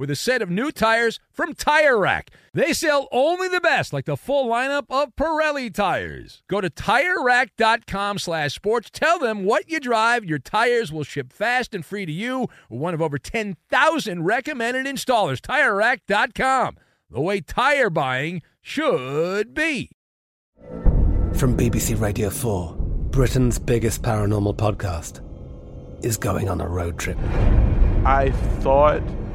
with a set of new tires from Tire Rack. They sell only the best, like the full lineup of Pirelli tires. Go to TireRack.com slash sports. Tell them what you drive. Your tires will ship fast and free to you. One of over 10,000 recommended installers. TireRack.com. The way tire buying should be. From BBC Radio 4, Britain's biggest paranormal podcast is going on a road trip. I thought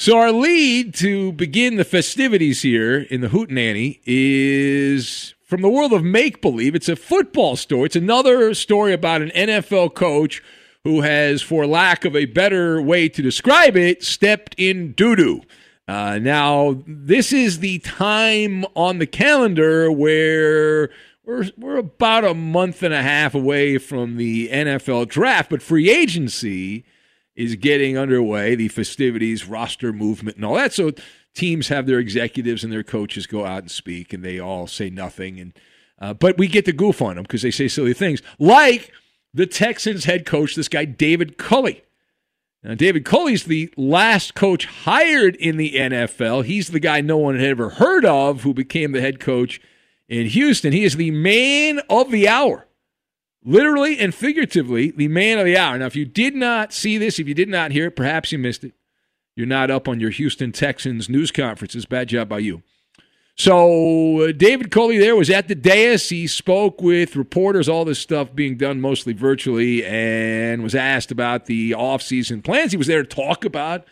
So our lead to begin the festivities here in the Hootenanny is from the world of make believe. It's a football story. It's another story about an NFL coach who has, for lack of a better way to describe it, stepped in doo doo. Uh, now, this is the time on the calendar where we're, we're about a month and a half away from the NFL draft, but free agency is getting underway, the festivities, roster movement, and all that. So teams have their executives and their coaches go out and speak, and they all say nothing. And uh, but we get to goof on them because they say silly things, like the Texans head coach, this guy David Culley. Now, David Culley's the last coach hired in the NFL. He's the guy no one had ever heard of who became the head coach in Houston. He is the man of the hour literally and figuratively, the man of the hour. Now, if you did not see this, if you did not hear it, perhaps you missed it. You're not up on your Houston Texans news conferences. Bad job by you. So, uh, David Culley there was at the dais. He spoke with reporters, all this stuff being done mostly virtually, and was asked about the offseason plans. He was there to talk about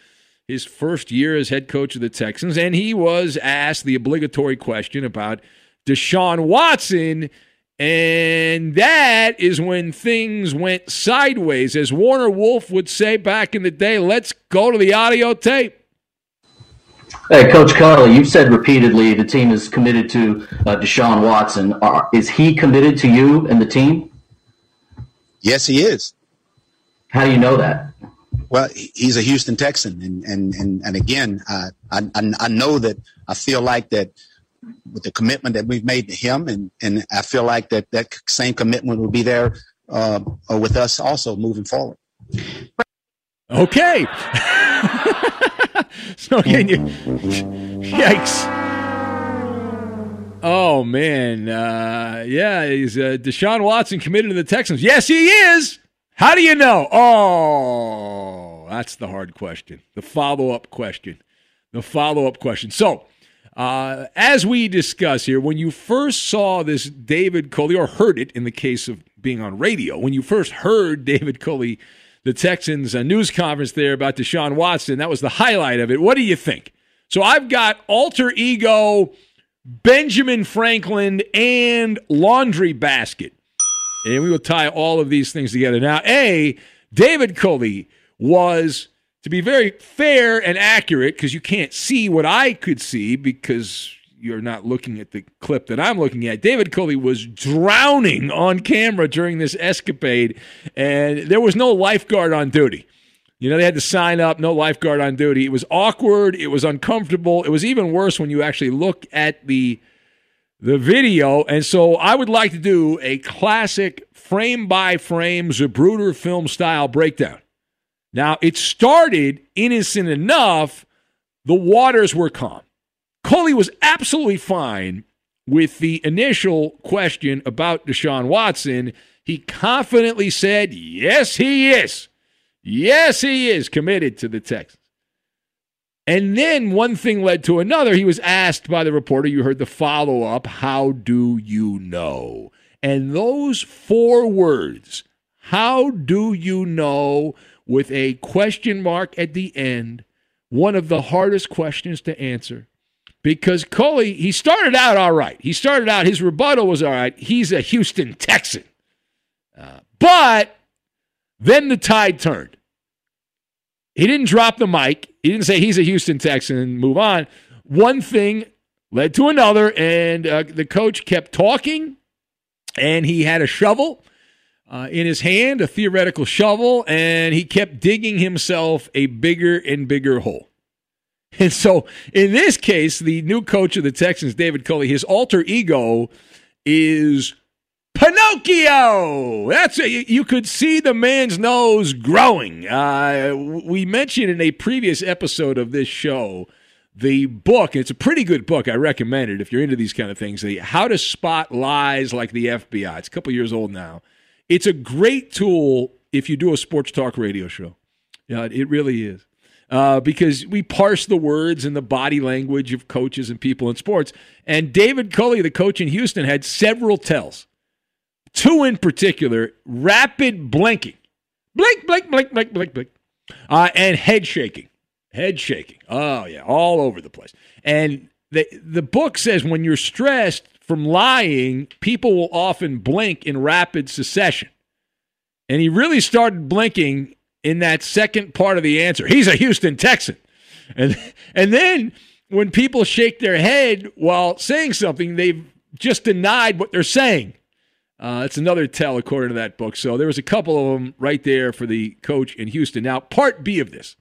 his first year as head coach of the Texans, and he was asked the obligatory question about Deshaun Watson and that is when things went sideways. As Warner Wolf would say back in the day, let's go to the audio tape. Hey, Coach Culley, you've said repeatedly the team is committed to uh, Deshaun Watson. Are, is he committed to you and the team? Yes, he is. How do you know that? Well, he's a Houston Texan, and and and, and again, uh, I, I I know that I feel like that with the commitment that we've made to him, and and I feel like that that same commitment will be there uh, with us also moving forward. Okay. so again, you, yikes. Oh man, uh, yeah, he's uh, Deshaun Watson committed to the Texans. Yes, he is. How do you know? Oh, that's the hard question. The follow up question. The follow up question. So, uh, as we discuss here, when you first saw this David Culley, or heard it in the case of being on radio, when you first heard David Culley, the Texans' news conference there about Deshaun Watson, that was the highlight of it. What do you think? So I've got alter ego Benjamin Franklin and laundry basket. And we will tie all of these things together. Now, A, David Culley was, to be very fair and accurate, because you can't see what I could see because you're not looking at the clip that I'm looking at. David Culley was drowning on camera during this escapade, and there was no lifeguard on duty. You know, they had to sign up, no lifeguard on duty. It was awkward. It was uncomfortable. It was even worse when you actually look at the the video. And so I would like to do a classic frame by frame Zapruder film style breakdown. Now, it started innocent enough, the waters were calm. Culley was absolutely fine with the initial question about Deshaun Watson. He confidently said, Yes, he is. Yes, he is committed to the Texans. And then one thing led to another. He was asked by the reporter, you heard the follow up, how do you know? And those four words, how do you know, with a question mark at the end, one of the hardest questions to answer. Because Culley, he started out all right. He started out, his rebuttal was all right. He's a Houston Texan. Uh, but then the tide turned. He didn't drop the mic. He didn't say he's a Houston Texan and move on. One thing led to another, and uh, the coach kept talking, and he had a shovel uh, in his hand, a theoretical shovel, and he kept digging himself a bigger and bigger hole. And so, in this case, the new coach of the Texans, David Culley, his alter ego is Pinocchio. That's a, you could see the man's nose growing. Uh, we mentioned in a previous episode of this show the book. It's a pretty good book. I recommend it if you're into these kind of things. The How to Spot Lies Like the FBI. It's a couple years old now. It's a great tool if you do a sports talk radio show. Yeah, it really is. Uh, because we parse the words and the body language of coaches and people in sports. And David Culley, the coach in Houston, had several tells Two in particular, rapid blinking. Blink, blink, blink, blink, blink, blink. Uh, and head shaking. Head shaking. Oh, yeah, all over the place. And the, the book says when you're stressed from lying, people will often blink in rapid succession. And he really started blinking in that second part of the answer. He's a Houston Texan. And, and then when people shake their head while saying something, they've just denied what they're saying. Uh, it's another tell according to that book. So there was a couple of them right there for the coach in Houston. Now, part B of this,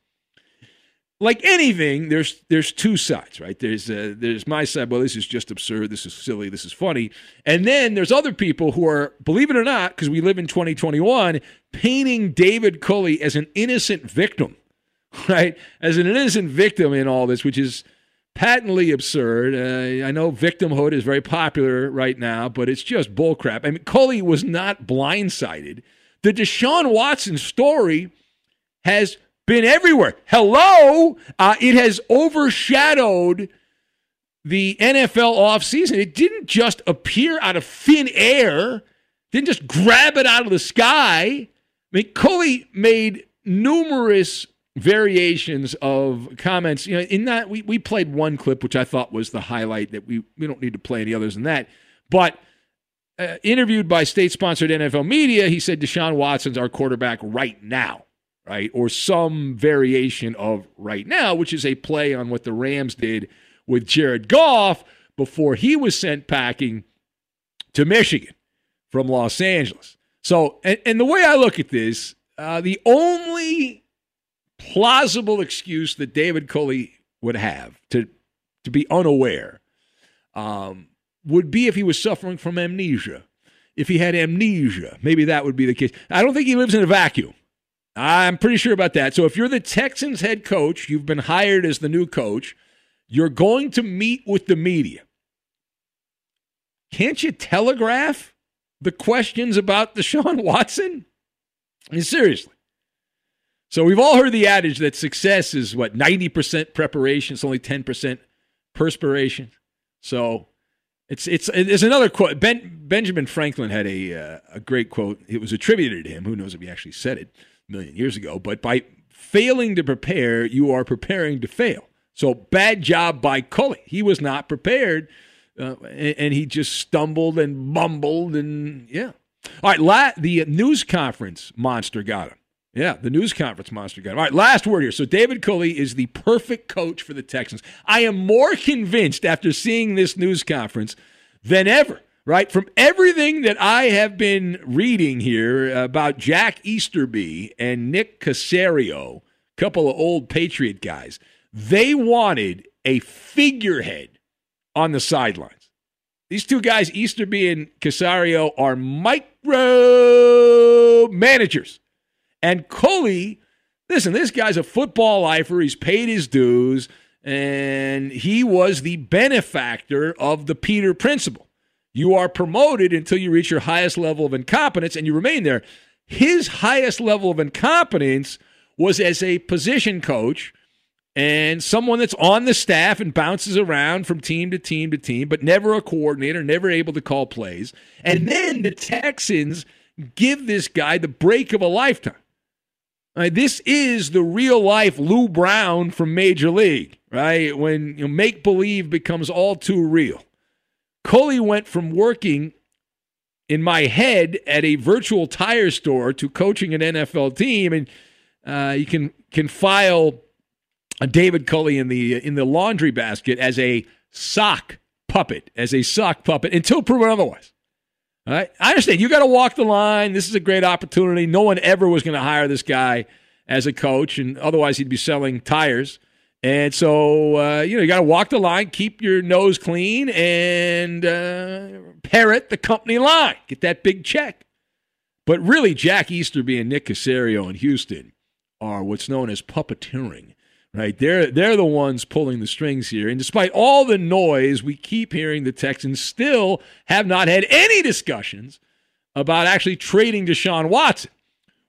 like anything, there's there's two sides, right? There's uh, there's my side. Well, this is just absurd. This is silly. This is funny. And then there's other people who are, believe it or not, because we live in 2021, painting David Culley as an innocent victim, right? As an innocent victim in all this, which is patently absurd. Uh, I know victimhood is very popular right now, but it's just bullcrap. I mean, Culley was not blindsided. The Deshaun Watson story has been everywhere. Hello, uh, it has overshadowed the NFL offseason. It didn't just appear out of thin air, didn't just grab it out of the sky. I mean, Culley made numerous variations of comments. You know, in that we, we played one clip which I thought was the highlight that we we don't need to play any others than that. But uh, interviewed by state-sponsored NFL media, he said Deshaun Watson's our quarterback right now, right, or some variation of right now, which is a play on what the Rams did with Jared Goff before he was sent packing to Michigan from Los Angeles. So, and, and the way I look at this, uh, the only plausible excuse that David Culley would have to to be unaware um, would be if he was suffering from amnesia. If he had amnesia, maybe that would be the case. I don't think he lives in a vacuum. I'm pretty sure about that. So if you're the Texans head coach, you've been hired as the new coach, you're going to meet with the media. can't you telegraph the questions about Deshaun Watson? I mean, seriously. So we've all heard the adage that success is what 90% preparation, it's only 10% perspiration. So it's it's there's another quote. Ben, Benjamin Franklin had a uh, a great quote. It was attributed to him. Who knows if he actually said it million years ago? But by failing to prepare, you are preparing to fail. So bad job by Culley. He was not prepared, uh, and, and, he just stumbled and bumbled and yeah. All right, la- the news conference monster got him. Yeah, the news conference monster got him. All right, last word here. So David Culley is the perfect coach for the Texans. I am more convinced after seeing this news conference than ever. Right from everything that I have been reading here about Jack Easterby and Nick Caserio, couple of old Patriot guys, they wanted a figurehead on the sidelines. These two guys, Easterby and Caserio, are micro managers. And Culley, listen, this guy's a football lifer. He's paid his dues, and he was the benefactor of the Peter principle. You are promoted until you reach your highest level of incompetence, and you remain there. His highest level of incompetence was as a position coach and someone that's on the staff and bounces around from team to team to team, but never a coordinator, never able to call plays. And then the Texans give this guy the break of a lifetime. Right, this is the real life Lou Brown from Major League, right? When you know, make believe becomes all too real. Culley went from working in my head at a virtual tire store to coaching an NFL team, and uh, you can can file a David Culley in the in the laundry basket as a sock puppet, as a sock puppet until proven otherwise. All right. I understand. You got to walk the line. This is a great opportunity. No one ever was going to hire this guy as a coach, and otherwise he'd be selling tires. And so, uh, you know, you got to walk the line, keep your nose clean, and uh, parrot the company line. Get that big check. But really, Jack Easterby and Nick Caserio in Houston are what's known as puppeteering right? They're they're the ones pulling the strings here. And despite all the noise, we keep hearing the Texans still have not had any discussions about actually trading Deshaun Watson,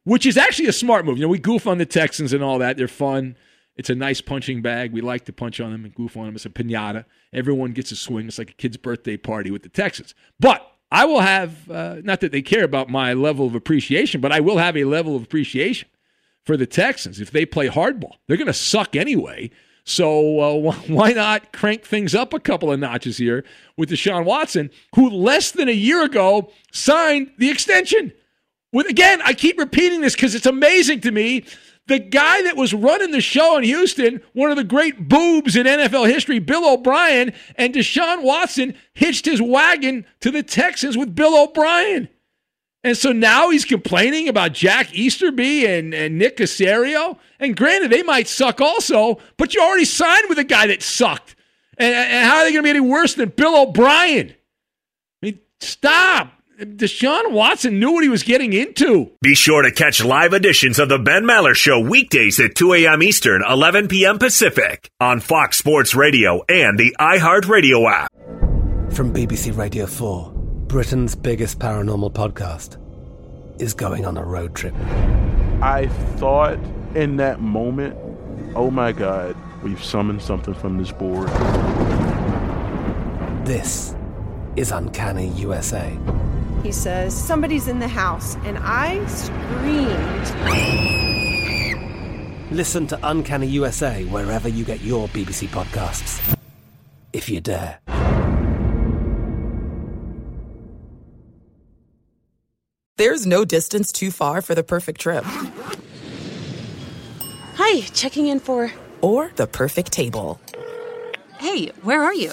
which is actually a smart move. You know, we goof on the Texans and all that. They're fun. It's a nice punching bag. We like to punch on them and goof on them. It's a pinata. Everyone gets a swing. It's like a kid's birthday party with the Texans. But I will have, uh, not that they care about my level of appreciation, but I will have a level of appreciation for the Texans if they play hardball. They're going to suck anyway. So uh, why not crank things up a couple of notches here with Deshaun Watson, who less than a year ago signed the extension? With again, I keep repeating this because it's amazing to me. The guy that was running the show in Houston, one of the great boobs in NFL history, Bill O'Brien, and Deshaun Watson hitched his wagon to the Texans with Bill O'Brien. And so now he's complaining about Jack Easterby and, and Nick Caserio. And granted, they might suck also, but you already signed with a guy that sucked. And, and how are they going to be any worse than Bill O'Brien? I mean, stop. Deshaun Watson knew what he was getting into. Be sure to catch live editions of the Ben Maller Show weekdays at 2 a.m. Eastern, 11 p.m. Pacific on Fox Sports Radio and the iHeartRadio app. From BBC Radio 4. Britain's biggest paranormal podcast is going on a road trip. I thought in that moment, oh my God, we've summoned something from this board. This is Uncanny USA. He says, Somebody's in the house, and I screamed. Listen to Uncanny USA wherever you get your BBC podcasts, if you dare. There's no distance too far for the perfect trip. Hi, checking in for. Or the perfect table. Hey, where are you?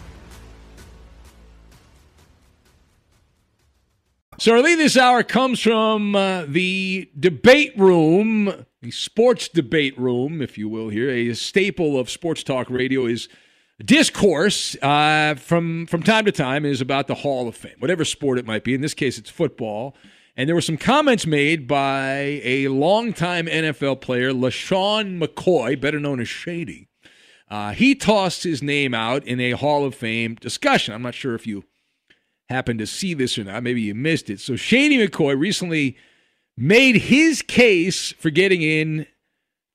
So our lead this hour comes from uh, the debate room, the sports debate room, if you will. Here, a staple of sports talk radio is discourse uh, from from time to time is about the Hall of Fame, whatever sport it might be. In this case, it's football. And there were some comments made by a longtime NFL player, LeSean McCoy, better known as Shady. Uh, he tossed his name out in a Hall of Fame discussion. I'm not sure if you happened to see this or not. Maybe you missed it. So Shady McCoy recently made his case for getting in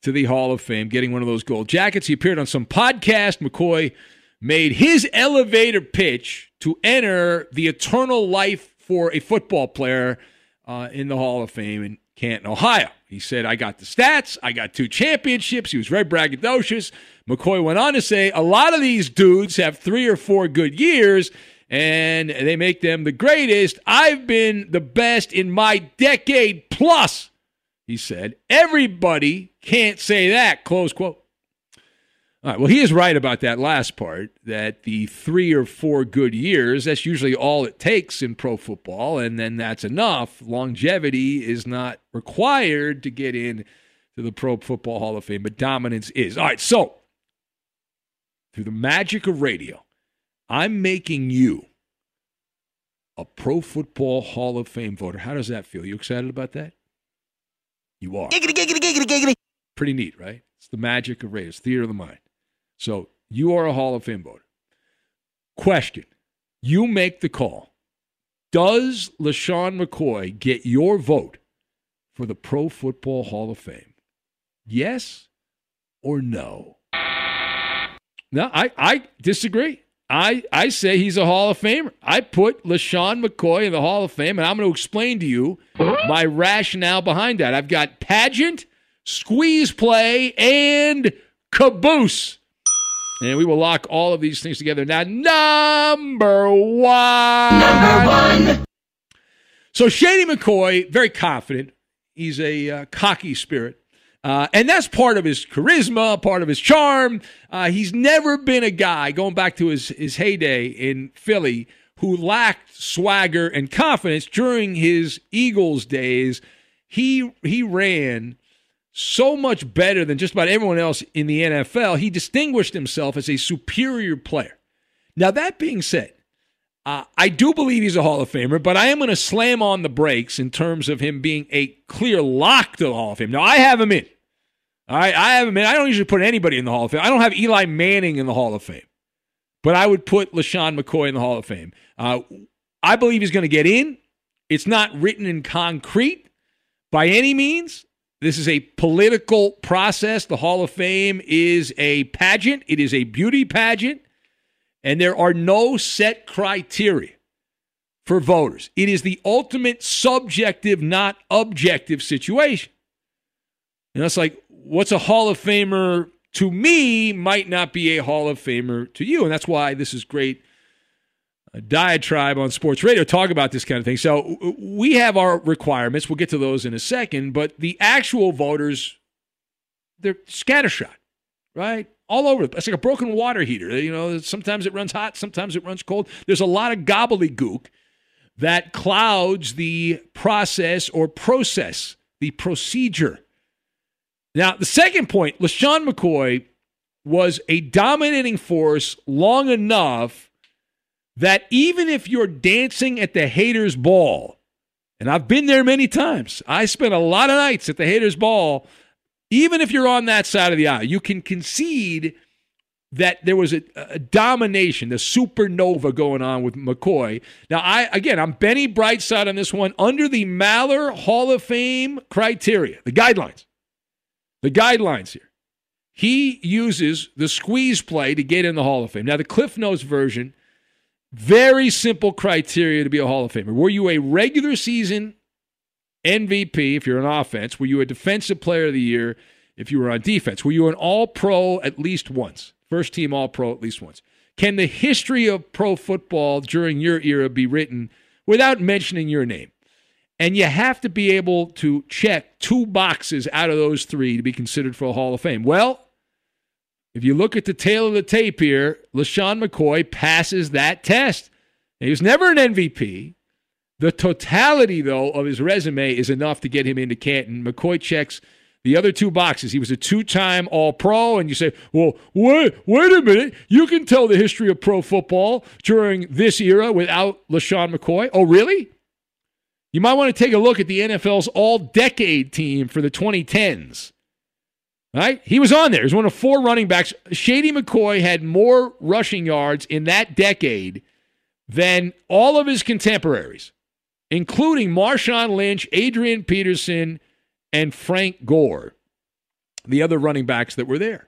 to the Hall of Fame, getting one of those gold jackets. He appeared on some podcast. McCoy made his elevator pitch to enter the eternal life for a football player uh, in the Hall of Fame in Canton, Ohio. He said, I got the stats. I got two championships. He was very braggadocious. McCoy went on to say, a lot of these dudes have three or four good years and they make them the greatest. I've been the best in my decade plus, he said. Everybody can't say that, close quote. All right, well, he is right about that last part that the three or four good years, that's usually all it takes in pro football, and then that's enough. Longevity is not required to get in to the Pro Football Hall of Fame, but dominance is. All right, so through the magic of radio, I'm making you a Pro Football Hall of Fame voter. How does that feel? You excited about that? You are. Giggity, giggity, giggity, giggity. Pretty neat, right? It's the magic of radio. It's theater of the mind. So you are a Hall of Fame voter. Question. You make the call. Does LeSean McCoy get your vote for the Pro Football Hall of Fame? Yes or no? No, I, I disagree. I, I say he's a Hall of Famer. I put LeSean McCoy in the Hall of Fame, and I'm going to explain to you my rationale behind that. I've got pageant, squeeze play, and caboose. And we will lock all of these things together. Now, number one. Number one. So Shady McCoy, very confident. He's a uh, cocky spirit. Uh, and that's part of his charisma, part of his charm. Uh, he's never been a guy, going back to his, his heyday in Philly, who lacked swagger and confidence during his Eagles days. He he ran so much better than just about everyone else in the NFL. He distinguished himself as a superior player. Now that being said, uh, I do believe he's a Hall of Famer, but I am going to slam on the brakes in terms of him being a clear lock to the Hall of Fame. Now I have him in. I have him in. I don't usually put anybody in the Hall of Fame. I don't have Eli Manning in the Hall of Fame, but I would put LeSean McCoy in the Hall of Fame. Uh, I believe he's going to get in. It's not written in concrete by any means. This is a political process. The Hall of Fame is a pageant, it is a beauty pageant, and there are no set criteria for voters. It is the ultimate subjective, not objective situation. And that's like, what's a Hall of Famer to me might not be a Hall of Famer to you. And that's why this is great a diatribe on sports radio talk about this kind of thing. So we have our requirements. We'll get to those in a second. But the actual voters, they're scattershot, right? All over. It's like a broken water heater. You know, sometimes it runs hot, sometimes it runs cold. There's a lot of gobbledygook that clouds the process or process, the procedure. Now, the second point, LeSean McCoy was a dominating force long enough that even if you're dancing at the haters' ball, and I've been there many times, I spent a lot of nights at the haters' ball. Even if you're on that side of the aisle, you can concede that there was a, a, domination, the supernova going on with McCoy. Now, I again, I'm Benny Brightside on this one under the Maller Hall of Fame criteria, the guidelines, the guidelines here. He uses the squeeze play to get in the Hall of Fame. Now, the Cliff Notes version very simple criteria to be a Hall of Famer. Were you a regular season MVP if you're on offense? Were you a defensive player of the year if you were on defense? Were you an all pro at least once? First team all pro at least once. Can the history of pro football during your era be written without mentioning your name? And you have to be able to check two boxes out of those three to be considered for a Hall of Fame. Well, if you look at the tail of the tape here, LeSean McCoy passes that test. He was never an MVP. The totality, though, of his resume is enough to get him into Canton. McCoy checks the other two boxes. He was a two-time All-Pro, and you say, "Well, wait, wait a minute. You can tell the history of pro football during this era without LeSean McCoy." Oh, really? You might want to take a look at the NFL's All-Decade team for the 2010s. Right? He was on there. He was one of four running backs. Shady McCoy had more rushing yards in that decade than all of his contemporaries, including Marshawn Lynch, Adrian Peterson, and Frank Gore, the other running backs that were there.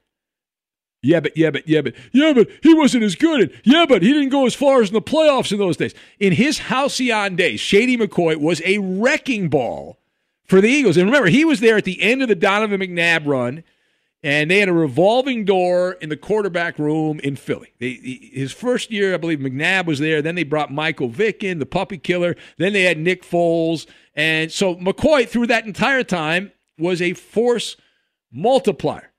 Yeah, but yeah, but yeah, but yeah, but he wasn't as good. And yeah, but he didn't go as far as in the playoffs in those days. In his halcyon days, Shady McCoy was a wrecking ball for the Eagles. And remember, he was there at the end of the Donovan McNabb run and they had a revolving door in the quarterback room in Philly. They, his first year, I believe McNabb was there. Then they brought Michael Vick in, the puppy killer. Then they had Nick Foles. And so McCoy, through that entire time, was a force multiplier.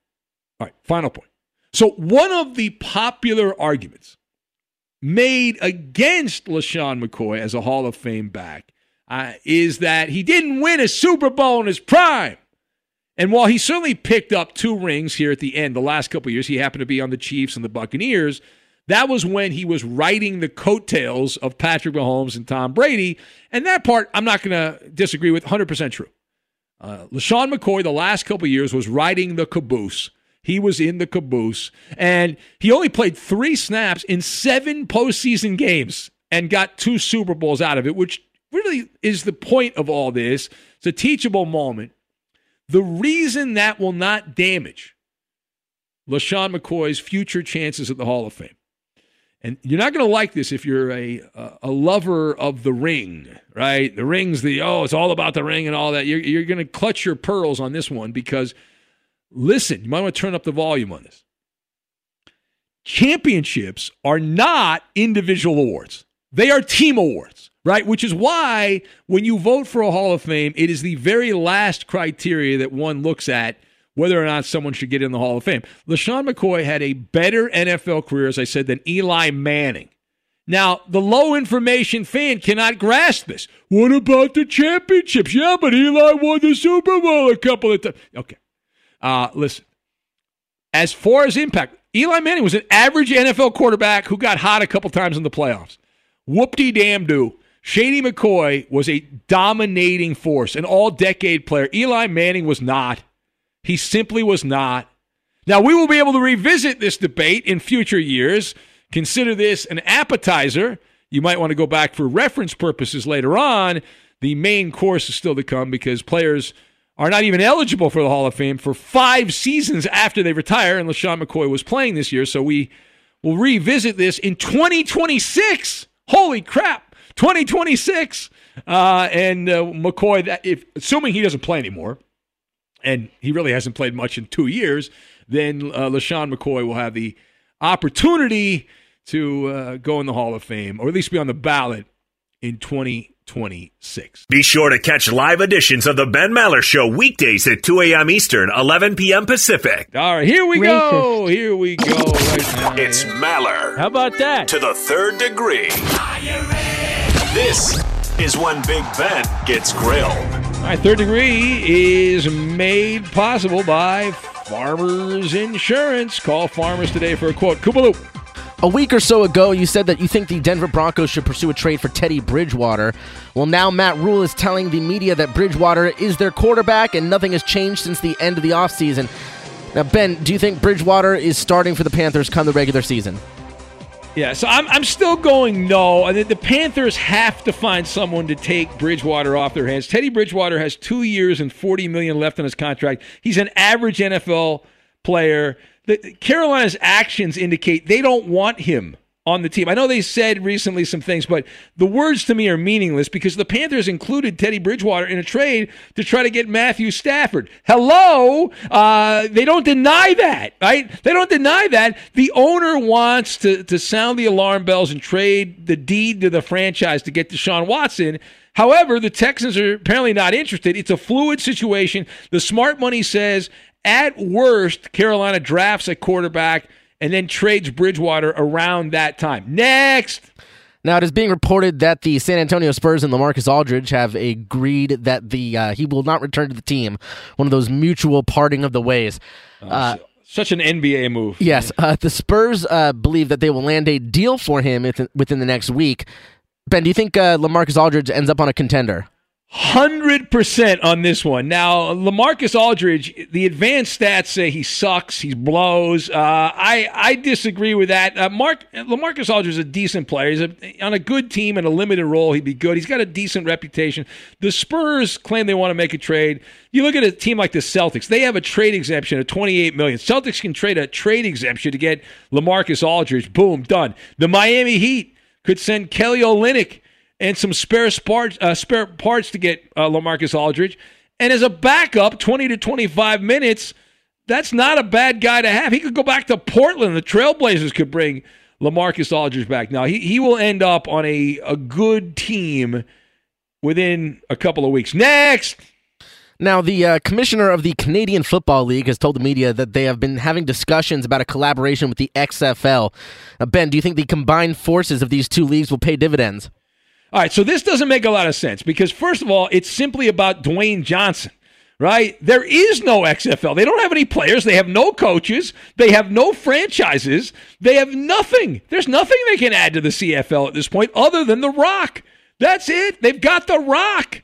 All right, final point. So, one of the popular arguments made against LeSean McCoy as a Hall of Fame back uh, is that he didn't win a Super Bowl in his prime. And while he certainly picked up two rings here at the end, the last couple years, he happened to be on the Chiefs and the Buccaneers. That was when he was riding the coattails of Patrick Mahomes and Tom Brady. And that part, I'm not going to disagree with, 100% true. Uh, LeSean McCoy, the last couple years, was riding the caboose. He was in the caboose. And he only played three snaps in seven postseason games and got two Super Bowls out of it, which really is the point of all this. It's a teachable moment. The reason that will not damage LeSean McCoy's future chances at the Hall of Fame. And you're not going to like this if you're a, a lover of the ring, right? The ring's the, oh, it's all about the ring and all that. You're, you're going to clutch your pearls on this one because, listen, you might want to turn up the volume on this. Championships are not individual awards, they are team awards right? Which is why when you vote for a Hall of Fame, it is the very last criteria that one looks at whether or not someone should get in the Hall of Fame. LeSean McCoy had a better NFL career, as I said, than Eli Manning. Now, the low information fan cannot grasp this. What about the championships? Yeah, but Eli won the Super Bowl a couple of times. Okay. Uh, listen, as far as impact, Eli Manning was an average NFL quarterback who got hot a couple times in the playoffs. Whoop de damn do. Shady McCoy was a dominating force, an all decade player. Eli Manning was not. He simply was not. Now, we will be able to revisit this debate in future years. Consider this an appetizer. You might want to go back for reference purposes later on. The main course is still to come because players are not even eligible for the Hall of Fame for five seasons after they retire, and LeSean McCoy was playing this year. So we will revisit this in 2026. Holy crap, 2026. Uh, and uh, McCoy, that if assuming he doesn't play anymore, and he really hasn't played much in two years, then uh, LeSean McCoy will have the opportunity to uh, go in the Hall of Fame, or at least be on the ballot in 2026. Be sure to catch live editions of the Ben Maller Show weekdays at 2 a.m. Eastern, 11 p.m. Pacific. All right, here we go. Here we go. Right now. It's Maller. How about that? To the third degree. This is when Big Ben gets grilled. All right, third degree is made possible by Farmers Insurance. Call Farmers today for a quote. Koopaloop. A week or so ago, you said that you think the Denver Broncos should pursue a trade for Teddy Bridgewater. Well, now Matt Rhule is telling the media that Bridgewater is their quarterback and nothing has changed since the end of the offseason. Now, Ben, do you think Bridgewater is starting for the Panthers come the regular season? Yeah, so I'm, I'm still going no. The Panthers have to find someone to take Bridgewater off their hands. Teddy Bridgewater has two years and 40 million left on his contract. He's an average NFL player. The, Carolina's actions indicate they don't want him on the team. I know they said recently some things, but the words to me are meaningless because the Panthers included Teddy Bridgewater in a trade to try to get Matthew Stafford. Hello, uh, they don't deny that, right? They don't deny that. The owner wants to to sound the alarm bells and trade the deed to the franchise to get Deshaun Watson. However, the Texans are apparently not interested. It's a fluid situation. The smart money says at worst, Carolina drafts a quarterback and then trades Bridgewater around that time. Next. Now it is being reported that the San Antonio Spurs and LaMarcus Aldridge have agreed that the uh, he will not return to the team. One of those mutual parting of the ways. Uh, such an NBA move. Yes, uh, the Spurs uh, believe that they will land a deal for him within the next week. Ben, do you think uh, LaMarcus Aldridge ends up on a contender? Hundred percent on this one. Now, Lamarcus Aldridge, the advanced stats say he sucks, he blows. Uh, I I disagree with that. Uh, Mark Lamarcus Aldridge is a decent player. He's a, on a good team in a limited role. He'd be good. He's got a decent reputation. The Spurs claim they want to make a trade. You look at a team like the Celtics; they have a trade exemption of twenty eight million. Celtics can trade a trade exemption to get Lamarcus Aldridge. Boom, done. The Miami Heat could send Kelly Olynyk and some spare parts, uh, spare parts to get uh, Lamarcus Aldridge. And as a backup, 20 to 25 minutes, that's not a bad guy to have. He could go back to Portland. The Trailblazers could bring Lamarcus Aldridge back. Now, he, he will end up on a, a good team within a couple of weeks. Next. Now, the uh, commissioner of the Canadian Football League has told the media that they have been having discussions about a collaboration with the XFL. Uh, ben, do you think the combined forces of these two leagues will pay dividends? All right, so this doesn't make a lot of sense because, first of all, it's simply about Dwayne Johnson, right? There is no XFL. They don't have any players. They have no coaches. They have no franchises. They have nothing. There's nothing they can add to the CFL at this point other than The Rock. That's it. They've got The Rock.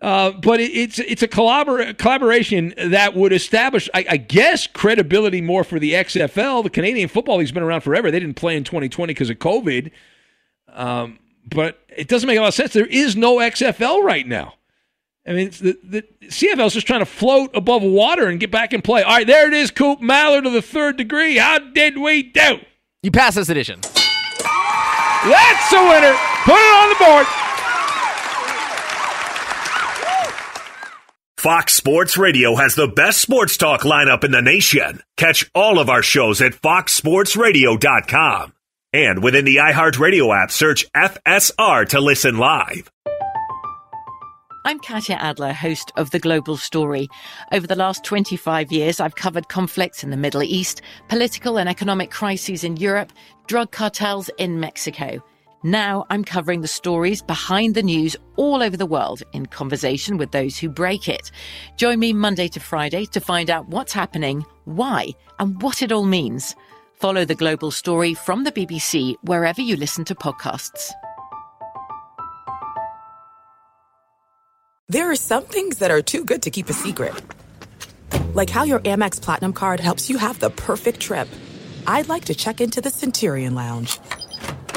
Uh, but it, it's it's a collabor- collaboration that would establish, I, I, guess, credibility more for the XFL. The Canadian Football League's been around forever. They didn't play in 2020 because of COVID. Um, but it doesn't make a lot of sense. There is no XFL right now. I mean, the, the CFL is just trying to float above water and get back in play. All right, there it is, Coop Maller to the third degree. How did we do? You pass this edition. That's a winner. Put it on the board. Fox Sports Radio has the best sports talk lineup in the nation. Catch all of our shows at foxsportsradio.com. And within the iHeartRadio app, search FSR to listen live. I'm Katya Adler, host of The Global Story. Over the last 25 years, I've covered conflicts in the Middle East, political and economic crises in Europe, drug cartels in Mexico. Now I'm covering the stories behind the news all over the world in conversation with those who break it. Join me Monday to Friday to find out what's happening, why, and what it all means. Follow the global story from the BBC wherever you listen to podcasts. There are some things that are too good to keep a secret. Like how your Amex Platinum card helps you have the perfect trip. I'd like to check into the Centurion Lounge.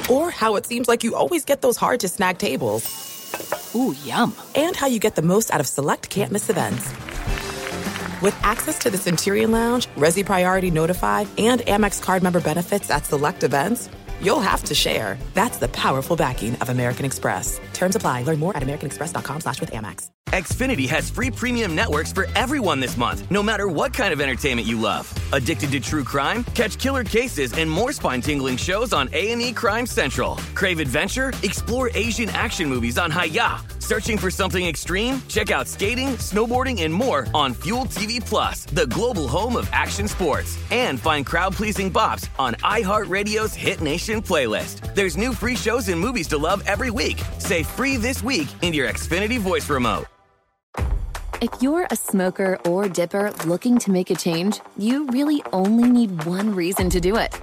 Or how it seems like you always get those hard to snag tables. Ooh, yum. And how you get the most out of select can't miss events. With access to the Centurion Lounge, Resy Priority Notified, and Amex card member benefits at select events, you'll have to share. That's the powerful backing of American Express. Terms apply. Learn more at americanexpress.com slash with Amex. Xfinity has free premium networks for everyone this month, no matter what kind of entertainment you love. Addicted to true crime? Catch killer cases and more spine-tingling shows on A&E Crime Central. Crave adventure? Explore Asian action movies on Hi-YAH. Searching for something extreme? Check out skating, snowboarding, and more on Fuel TV Plus, the global home of action sports. And find crowd-pleasing bops on iHeartRadio's Hit Nation playlist. There's new free shows and movies to love every week. Say free this week in your Xfinity voice remote. If you're a smoker or dipper looking to make a change, you really only need one reason to do it.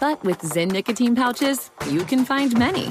But with Zyn nicotine pouches, you can find many.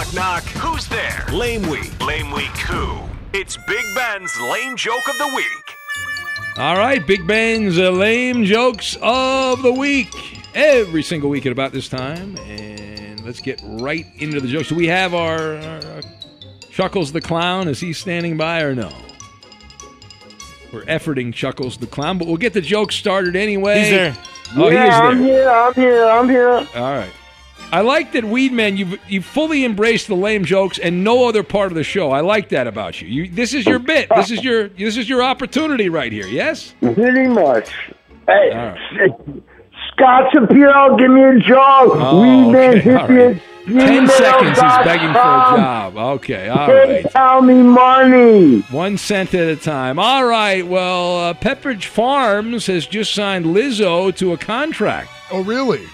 Knock, knock. Who's there? Lame Week. Lame Week who? It's Big Ben's Lame Joke of the Week. All right, Big Ben's uh, lame jokes of the week. Every single week at about this time. And let's get right into the jokes. Do we have our, our Chuckles the Clown? Is he standing by or no? We're efforting Chuckles the Clown, but we'll get the joke started anyway. He's there. Oh, yeah, he is there. I'm here. I'm here. I'm here. All right. I like that Weedman. You've you fully embraced the lame jokes and no other part of the show. I like that about you. You this is your bit. This is your this is your opportunity right here. Yes. Pretty much. Hey, All right. Scott Shapiro, give me a job. Oh, we man okay, hit all right. me. Ten seconds. He's begging for a job. Okay. All Hey, right. tell me money. One cent at a time. All right. Well, uh, Pepperidge Farms has just signed Lizzo to a contract. Oh, really?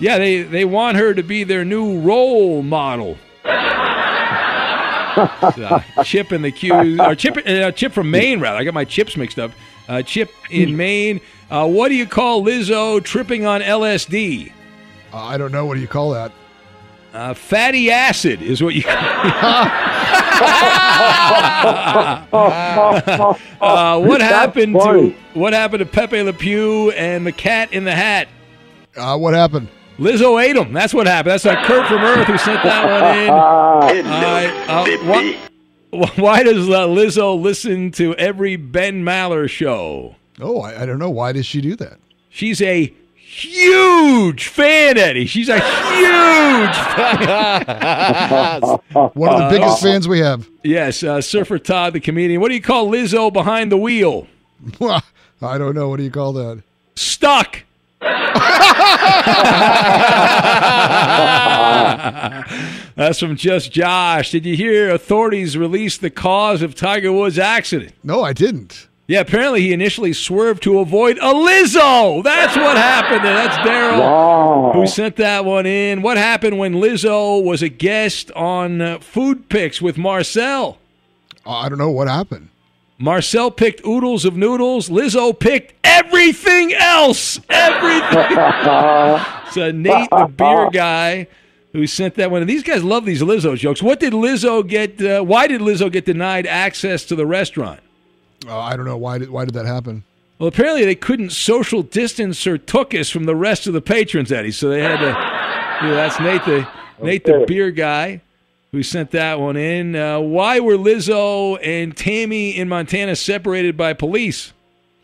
Yeah, they they want her to be their new role model. Uh, Chip in the Q, or Chip, uh, Chip from Maine, rather. I got my chips mixed up. Uh, Chip in Maine. Uh, what do you call Lizzo tripping on LSD? Uh, I don't know. What do you call that? Uh, fatty acid is what you call uh, what happened to what happened to Pepe Le Pew and the cat in the hat? Uh, what happened? Lizzo ate him. That's what happened. That's uh, Kurt from Earth who sent that one in. Uh, uh, why, why does uh, Lizzo listen to every Ben Maller show? Oh, I, I don't know. Why does she do that? She's a huge fan, Eddie. She's a huge fan. One of the Uh, biggest fans we have. Yes, uh, Surfer Todd, the comedian. What do you call Lizzo behind the wheel? I don't know. What do you call that? Stuck. That's from Just Josh. Did you hear authorities released the cause of Tiger Woods' accident? No, I didn't. Yeah, apparently he initially swerved to avoid a Lizzo. That's what happened. there. That's Daryl Wow. who sent that one in. What happened when Lizzo was a guest on uh, Food Picks with Marcel? I don't know what happened. Marcel picked oodles of noodles. Lizzo picked everything else. Everything. so Nate, the beer guy, who sent that one. And these guys love these Lizzo jokes. What did Lizzo get? Uh, why did Lizzo get denied access to the restaurant? Uh, I don't know why did why did that happen. Well, apparently they couldn't social distance or her tookus from the rest of the patrons, Eddie. So they had to. Yeah, that's Nate, the Nate, the beer guy, who sent that one in. Uh, why were Lizzo and Tammy in Montana separated by police?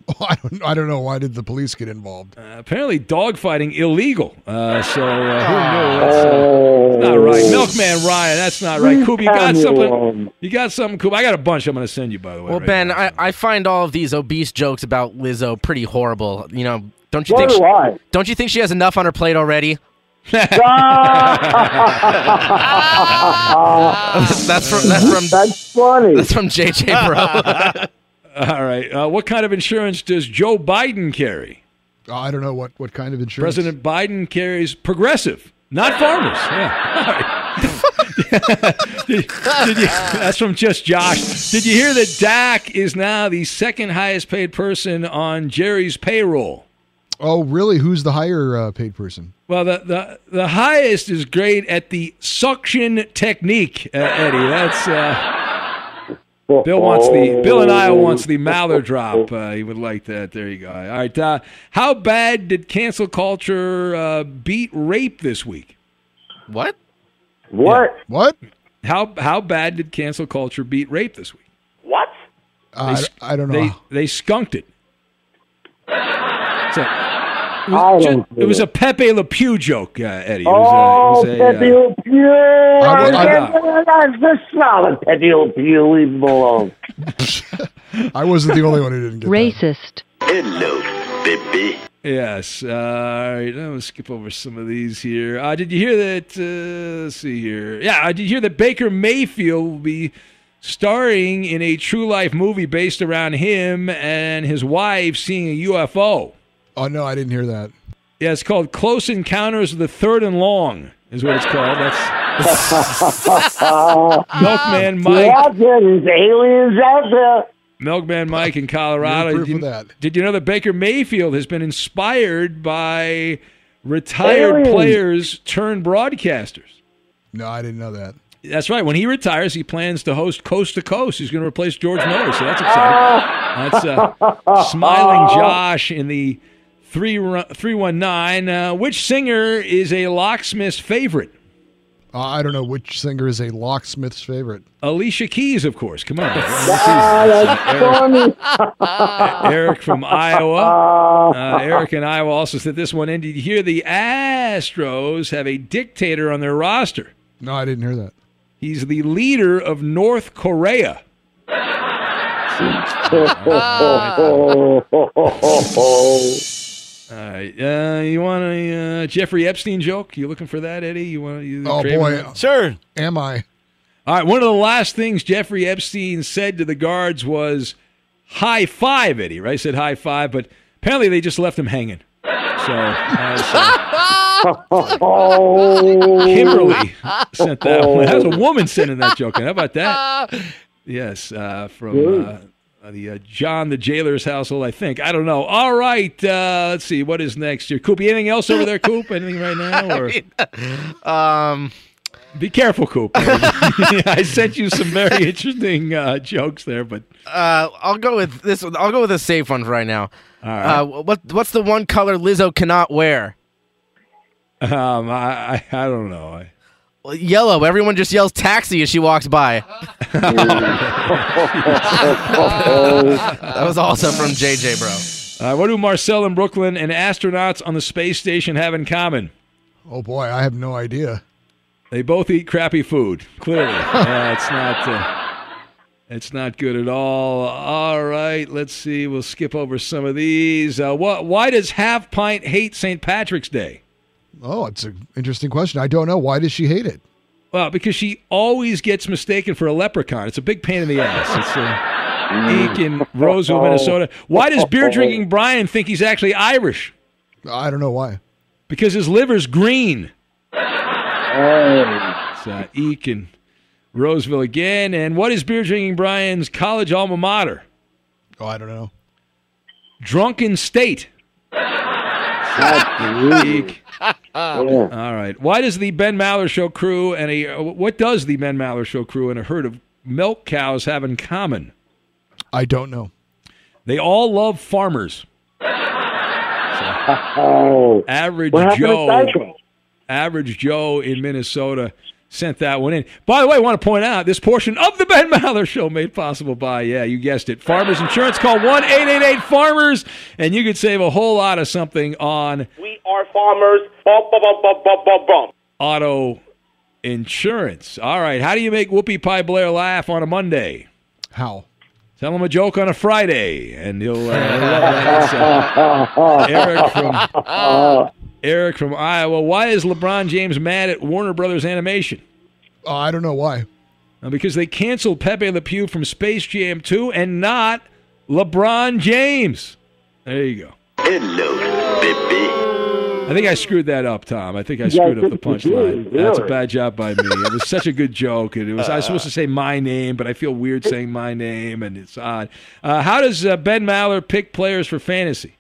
Oh, I don't I don't know why did the police get involved. Uh, apparently, dogfighting illegal. Uh, so uh, who knew? That's, uh, that's not right. Milkman Ryan, that's not right. Coop, you got something? You got something, Coop? I got a bunch. I'm going to send you, by the way. Well, right Ben, now. I, I find all of these obese jokes about Lizzo pretty horrible. You know, don't you So think? do she, I. Don't you think she has enough on her plate already? that's from that's from That's funny. that's from JJ Bro. All right. Uh, what kind of insurance does Joe Biden carry? Uh, I don't know what what kind of insurance. President Biden carries progressive, not farmers. Yeah. All right. did, did you, that's from just Josh. Did you hear that Dak is now the second highest paid person on Jerry's payroll? Oh, really? Who's the higher uh, paid person? Well, the, the the highest is great at the suction technique, uh, Eddie. That's uh, Bill wants the Bill and I wants the Mather drop. Uh, he would like that. There you go. All right. Uh, how bad did cancel culture uh, beat rape this week? What? What? What? How how bad did cancel culture beat rape this week? What? Uh, They- I, I don't know. They they skunked it. So, it was, don't it was a Pepe Le Pew joke, uh, Eddie. It Oh, was, it was a, Pepe uh, Le Pew. I will- I- That's the solid Pepe Le Pew. Leave him alone. I wasn't the only one who didn't get it. Racist. Hello, baby. Yes. Uh, all right. I'm going to skip over some of these here. Uh, did you hear that? Uh, let's see here. Yeah. uh, Did you hear that Baker Mayfield will be starring in a true life movie based around him and his wife seeing a UFO? Oh no, I didn't hear that. Yeah, it's called Close Encounters of the Third and Long, is what it's called. That's Milkman Mike. Yeah, there's aliens out there. Milkman Mike in Colorado. No proof did, of that. did you know that Baker Mayfield has been inspired by retired Aliens. players turned broadcasters? No, I didn't know that. That's right. When he retires, he plans to host Coast to Coast. He's going to replace George Miller, so that's exciting. That's uh, Smiling Josh in the three three one nine. Uh, which singer is a locksmith's favorite? Uh, I don't know which singer is a locksmith's favorite. Alicia Keys, of course. Come on. Ah, that's funny. Eric from Iowa. Uh, Eric in Iowa also said this one. And did you hear the Astros have a dictator on their roster? No, I didn't hear that. He's the leader of North Korea. All right. Uh, you want a uh, Jeffrey Epstein joke? You looking for that, Eddie? You want? You Oh boy, that? Sure. am I? All right. One of the last things Jeffrey Epstein said to the guards was "high five, Eddie." Right? Said high five, but apparently they just left him hanging. So. Uh, so Kimberly sent that one. That was a woman sending that joke. in. How about that? Yes, uh, from uh, the uh, John the Jailer's household, I think. I don't know. All right, uh, let's see. What is next here? Coop, anything else over there, Coop? Anything right now? Or Um, be careful, Coop. I sent you some very interesting uh, jokes there, but uh, I'll go with this. one. I'll go with a safe one for right now. all right. Uh, what what's the one color Lizzo cannot wear? um, I, I I don't know. I, yellow. Everyone just yells taxi as she walks by. that was also from JJ, bro. Uh, what do Marcel in Brooklyn and astronauts on the space station have in common? Oh boy, I have no idea. They both eat crappy food. Clearly, yeah, it's not. Uh, it's not good at all. All right, let's see. We'll skip over some of these. Uh, what? Why does Half Pint hate St. Patrick's Day? Oh, it's an interesting question. I don't know. Why does she hate it? Well, because she always gets mistaken for a leprechaun. It's a big pain in the ass. It's uh, Eek in Roseville, Minnesota. Why does beer drinking Brian think he's actually Irish? I don't know why. Because his liver's green. It's uh, Eek in Roseville again. And what is beer drinking Brian's college alma mater? Oh, I don't know. Drunken State. Eek. All right. Why does the Ben Maller Show crew and a uh, what does the Ben Maller Show crew and a herd of milk cows have in common? I don't know. They all love farmers. Oh, Average What happened to Joe. Average Joe in Minnesota sent that one in. By the way, I want to point out this portion of the Ben Maller Show made possible by, yeah, you guessed it, Farmers Insurance. Call 1 888 Farmers, and you could save a whole lot of something on We are farmers. Bum, bum, bum, bum, bum, bum, bum. auto insurance. All right. How do you make Whoopi Pie Blair laugh on a Monday? How? Tell him a joke on a Friday, and he'll, uh, he'll love that. Uh, Eric from Eric from Iowa. Why is LeBron James mad at Warner Brothers Animation? Oh, I don't know why. Uh, because they canceled Pepe Le Pew from Space Jam 2 and not LeBron James. There you go. Hello, baby. I think I screwed that up, Tom. I think I screwed I up the punchline. did, That's a bad job by me. It was such a good joke, and it was I was supposed to say my name, but I feel weird saying my name, and it's odd. Uh, how does uh, Ben Maller pick players for fantasy?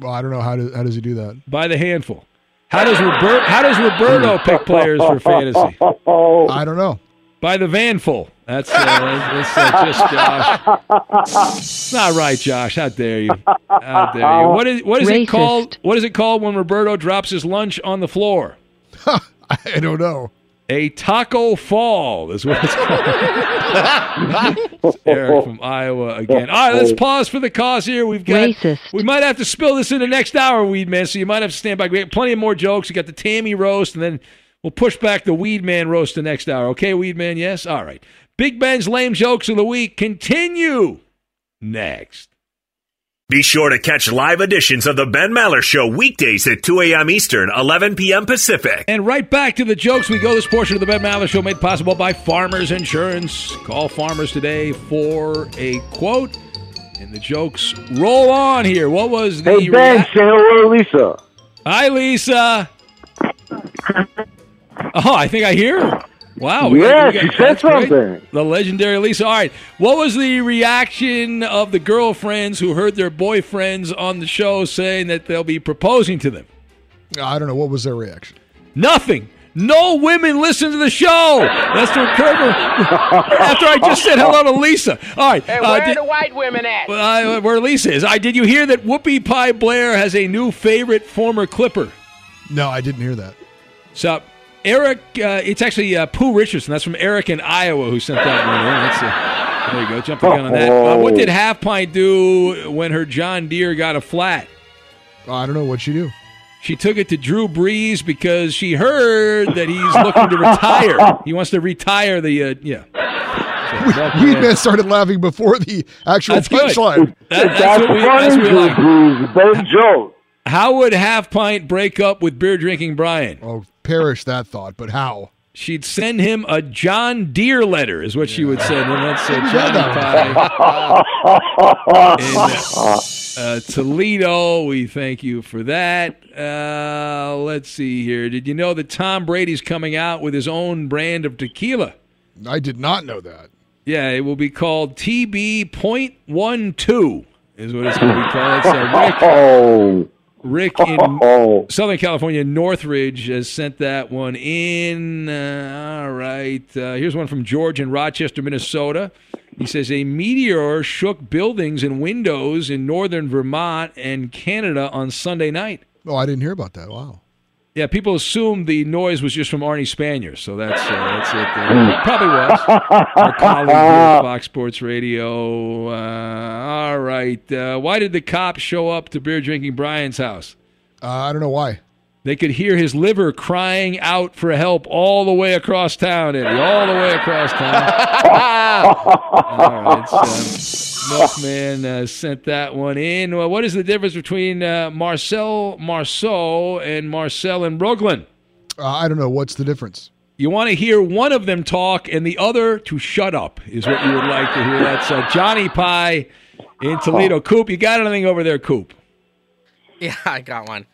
Well, I don't know how do, how does he do that? By the handful. How does Robert, How does Roberto pick players for fantasy? I don't know. By the vanful. That's, uh, that's uh, just Josh. It's not right, Josh. How dare you? How dare you? What is what is it called? What is it called when Roberto drops his lunch on the floor? I don't know. A taco fall is what it's called. Eric from Iowa again. All right, let's pause for the cause here. We've got. Racist. We might have to spill this in the next hour, Weed Man. So you might have to stand by. We have plenty of more jokes. We got the Tammy roast, and then we'll push back the Weed Man roast the next hour. Okay, Weed Man. Yes. All right. Big Ben's lame jokes of the week continue next. Be sure to catch live editions of The Ben Maller Show weekdays at 2 a.m. Eastern, 11 p.m. Pacific. And right back to the jokes we go. This portion of the Ben Maller Show made possible by Farmers Insurance. Call Farmers today for a quote. And the jokes roll on here. What was the Hey, Ben, rea- say hello Lisa. Hi, Lisa. Oh, I think I hear her. Wow. we Yeah, got- we she said that's great. something. The legendary Lisa. All right. What was the reaction of the girlfriends who heard their boyfriends on the show saying that they'll be proposing to them? I don't know. What was their reaction? Nothing. No women listen to the show. That's what Kirby. After I just said hello to Lisa. All right. Hey, uh, where did- the white women at? uh, where Lisa is. I did you hear that Whoopi Pie Blair has a new favorite former Clipper? No, I didn't hear that. So Eric, uh, it's actually uh, Pooh Richardson. That's from Eric in Iowa who sent that one in. That's, uh, there you go. Jump the gun on that. Uh, what did Half Pint do when her John Deere got a flat? I don't know. What'd she do? She took it to Drew Brees because she heard that he's looking to retire. He wants to retire the uh, yeah. So, We man started laughing before the actual punchline. That- that's what we, that's what we like. Best joke. How would Half Pint break up with beer drinking Brian? Oh, perish that thought. But how? She'd send him a John Deere letter, is what she would send him. That's uh, Johnny Pie in uh, uh, Toledo. We thank you for that. Uh, let's see here. Did you know that Tom Brady's coming out with his own brand of tequila? I did not know that. Yeah, it will be called TB.12 is what it's going to be called. So Rick, Oh. Rick in Southern California, Northridge, has sent that one in. Uh, all right. Uh, here's one from George in Rochester, Minnesota. He says a meteor shook buildings and windows in northern Vermont and Canada on Sunday night. Oh, I didn't hear about that. Wow. Yeah, people assume the noise was just from Arnie Spanier, so that's uh, that's it. There. It probably was. Our colleague here at Fox Sports Radio. Uh, all right. Uh, why did the cops show up to beer drinking Brian's house? Uh, I don't know why. They could hear his liver crying out for help all the way across town, Eddie. All the way across town. all right. So, Milkman uh, sent that one in. Well, what is the difference between uh, Marcel Marceau and Marcel in Brooklyn? Uh, I don't know. What's the difference? You want to hear one of them talk and the other to shut up, is what you would like to hear. That's uh, Johnny Pie in Toledo. Coop, you got anything over there, Coop? Yeah, I got one.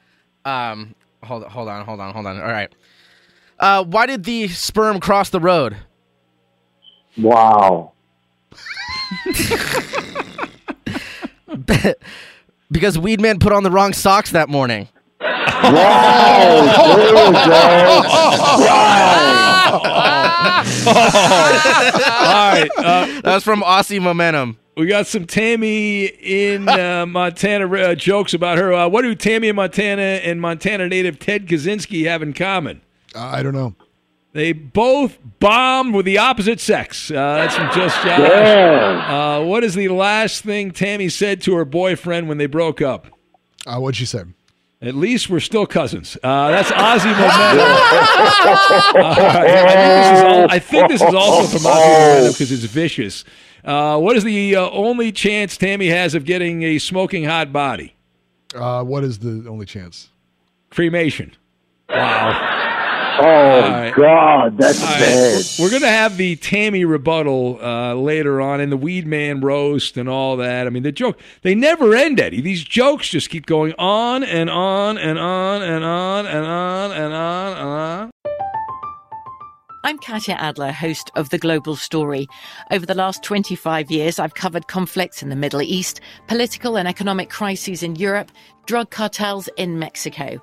Um, hold hold on, hold on, hold on. All right. Uh, why did the sperm cross the road? Wow. because Weedman put on the wrong socks that morning. All right. Uh, that was from Ozzy Momentum. We got some Tammy in uh, Montana uh, jokes about her. Uh, what do Tammy in Montana and Montana native Ted Kaczynski have in common? Uh, I don't know. They both bombed with the opposite sex. Uh, that's from Just Josh. Yeah. Uh, what is the last thing Tammy said to her boyfriend when they broke up? Uh, what'd she say? At least we're still cousins. Uh, that's Ozzy Momentum. All right. I, think this is al- I think this is also from Ozzy Momentum because it's vicious. Uh, what is the uh, only chance Tammy has of getting a smoking hot body? Uh, what is the only chance? Cremation. Wow. Oh God, that's All right. bad. We're going to have the Tammy rebuttal uh, later on and the Weed Man roast and all that. I mean, the joke, they never end, Eddie. These jokes just keep going on and on and on and on and on and on and on. I'm Katya Adler, host of The Global Story. Over the last 25 years, I've covered conflicts in the Middle East, political and economic crises in Europe, drug cartels in Mexico.